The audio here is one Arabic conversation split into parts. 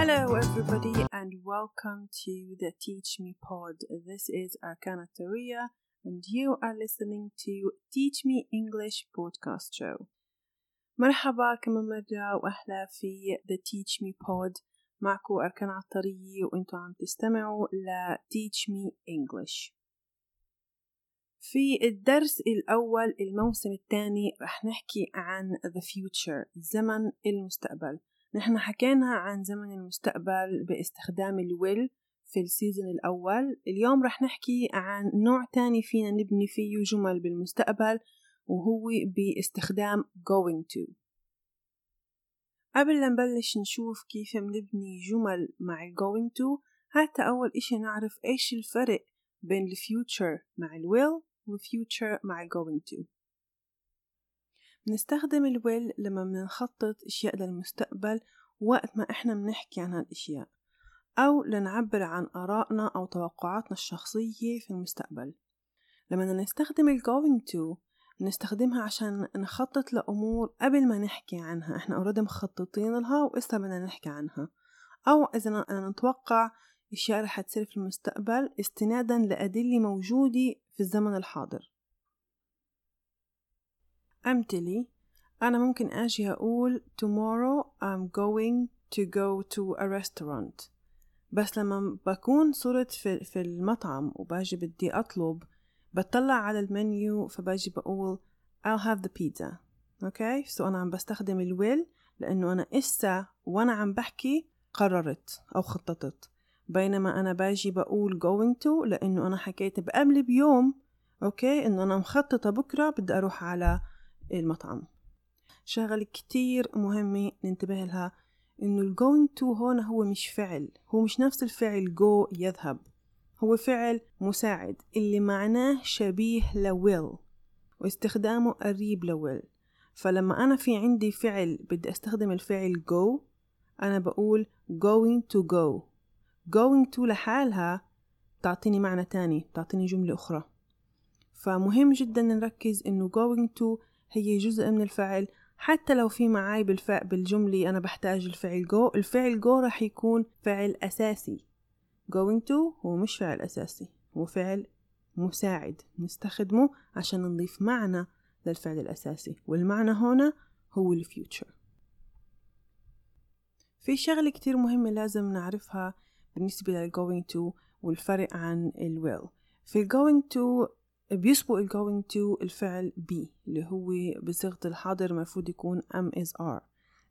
Hello, everybody, and welcome to the Teach Me Pod. This is Arkana Taria, and you are listening to Teach Me English podcast show. مرحبا كمان مرة وأهلا في The Teach Me Pod معكو أركان عطرية وانتو عم تستمعوا ل Teach Me English في الدرس الأول الموسم الثاني رح نحكي عن the future زمن المستقبل نحن حكينا عن زمن المستقبل باستخدام الويل في السيزن الأول. اليوم رح نحكي عن نوع تاني فينا نبني فيه جمل بالمستقبل وهو باستخدام going to. قبل لا نبلش نشوف كيف بنبني جمل مع going to حتى أول إشي نعرف إيش الفرق بين future مع will و future مع going to. بنستخدم ال will لما بنخطط أشياء للمستقبل وقت ما إحنا بنحكي عن هالأشياء أو لنعبر عن آرائنا أو توقعاتنا الشخصية في المستقبل. لما نستخدم ال going to نستخدمها عشان نخطط لأمور قبل ما نحكي عنها. إحنا أوريدي مخططين لها وإسا بدنا نحكي عنها. أو إذا نتوقع أشياء رح تصير في المستقبل استنادا لأدلة موجودة في الزمن الحاضر. أمثلة أنا ممكن أجي أقول tomorrow I'm going to go to a restaurant. بس لما بكون صرت في, في المطعم وباجي بدي أطلب بطلع على المنيو فباجي بقول I'll have the pizza. أوكي؟ okay? so so أنا عم بستخدم ال will لأنه أنا إسا وأنا عم بحكي قررت أو خططت. بينما أنا باجي بقول going to لأنه أنا حكيت بقبل بيوم أوكي؟ إنه أنا مخططة بكرة بدي أروح على المطعم. شغلة كتير مهمة ننتبه لها إنه ال going to هون هو مش فعل هو مش نفس الفعل go يذهب. هو فعل مساعد اللي معناه شبيه ل will واستخدامه قريب ل will فلما أنا في عندي فعل بدي أستخدم الفعل go أنا بقول going to go. going to لحالها تعطيني معنى تاني تعطيني جملة أخرى. فمهم جدا نركز إنه going to هي جزء من الفعل. حتى لو في معاي بالفعل بالجملة أنا بحتاج الفعل go الفعل go رح يكون فعل أساسي. Going to هو مش فعل أساسي هو فعل مساعد نستخدمه عشان نضيف معنى للفعل الأساسي والمعنى هنا هو الفيوتشر في شغلة كتير مهمة لازم نعرفها بالنسبة لل going to والفرق عن ال will. في ال going to بيسبق ال going to الفعل be اللي هو بصيغة الحاضر المفروض يكون am is are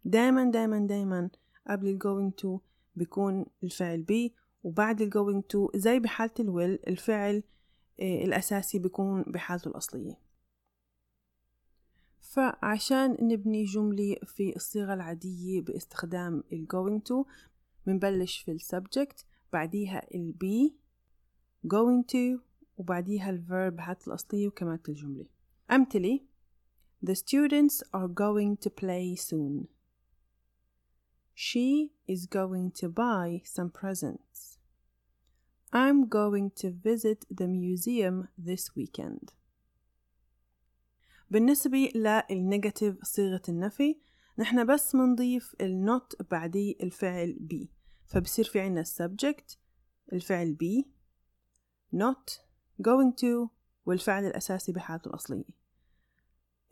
دايما دايما دايما قبل ال going to بيكون الفعل be وبعد ال going to زي بحالة ال will الفعل الأساسي بيكون بحالته الأصلية. فعشان نبني جملة في الصيغة العادية باستخدام ال going to بنبلش في ال subject بعديها ال be going to وبعديها ال verb بحالته الأصلية وكمالة الجملة أمثلة The students are going to play soon. She is going to buy some presents. I'm going to visit the museum this weekend. بالنسبة للنيجاتيف صيغة النفي نحن بس منضيف النوت بعدي الفعل be فبصير في عنا subject الفعل be not going to والفعل الأساسي بحالته الأصلية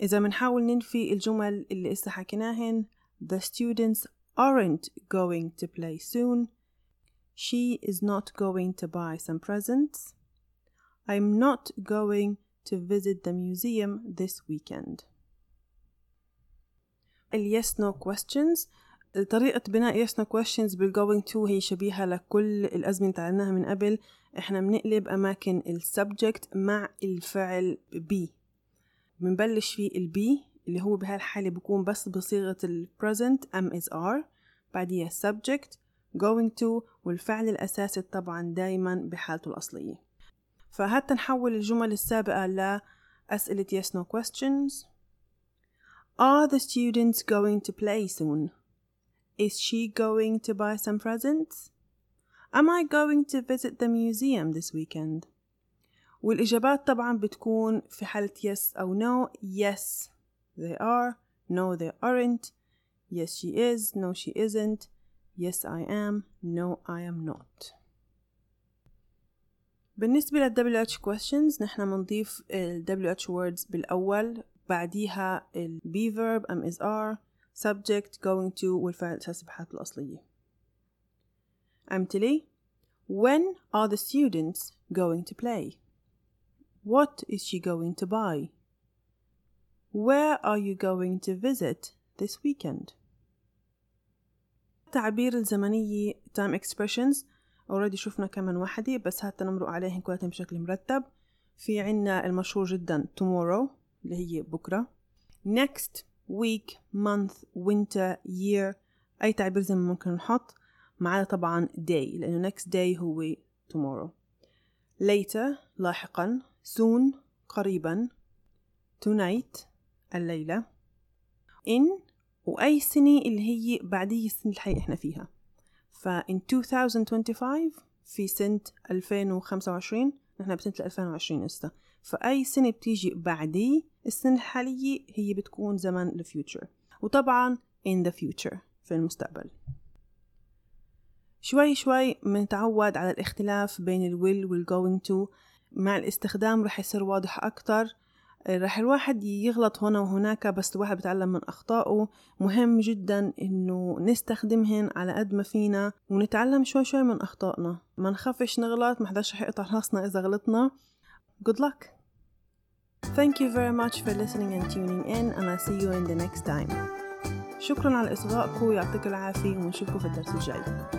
إذا منحاول ننفي الجمل اللي إسا حكيناهن The students aren't going to play soon She is not going to buy some presents I'm not going to visit the museum this weekend ال yes no questions طريقة بناء yes no questions بال going to هي شبيهة لكل الأزمنة اللي تعلمناها من قبل إحنا بنقلب أماكن ال subject مع الفعل be بنبلش في ال be اللي هو بهالحالة بيكون بس بصيغة ال present am is are بعديها subject going to والفعل الأساسي طبعا دايما بحالته الأصلية فهات نحول الجمل السابقة لأسئلة yes no questions Are the students going to play soon? Is she going to buy some presents? Am I going to visit the museum this weekend? والإجابات طبعا بتكون في حالة yes أو no yes they are no they aren't yes she is no she isn't Yes I am No I am not بالنسبة لل WH questions نحن منضيف ال WH words بالأول بعديها ال be verb am is are subject going to والفعل الأساسي بحالته الأصلية أمثلة When are the students going to play? What is she going to buy? Where are you going to visit this weekend? تعبير الزمنية time expressions already شفنا كمان وحدة بس هات نمرق عليهن كلهم بشكل مرتب في عنا المشهور جدا tomorrow اللي هي بكرة next week month winter year أي تعبير زمن ممكن نحط معنا طبعا day لأنه next day هو tomorrow. Later لاحقا soon قريبا tonight الليلة. In وأي سنة اللي هي بعدية السنة الحقيقة إحنا فيها. فإن 2025 في سنة 2025 نحن بسنة 2020 هسه فأي سنة بتيجي بعدي السنة الحالية هي بتكون زمن الفيوتشر وطبعا in the future في المستقبل. شوي شوي منتعود على الاختلاف بين ال will وال going to مع الاستخدام رح يصير واضح أكتر. رح الواحد يغلط هنا وهناك بس الواحد بتعلم من أخطائه. مهم جدا إنه نستخدمهن على قد ما فينا ونتعلم شوي شوي من أخطائنا. ما نخافش نغلط ما حداش رح يقطع راسنا إذا غلطنا. Good luck. Thank you very much for listening and tuning in and I'll see you in the next time. شكرا على إصغائكم ويعطيك العافية ونشوفكم في الدرس الجاي.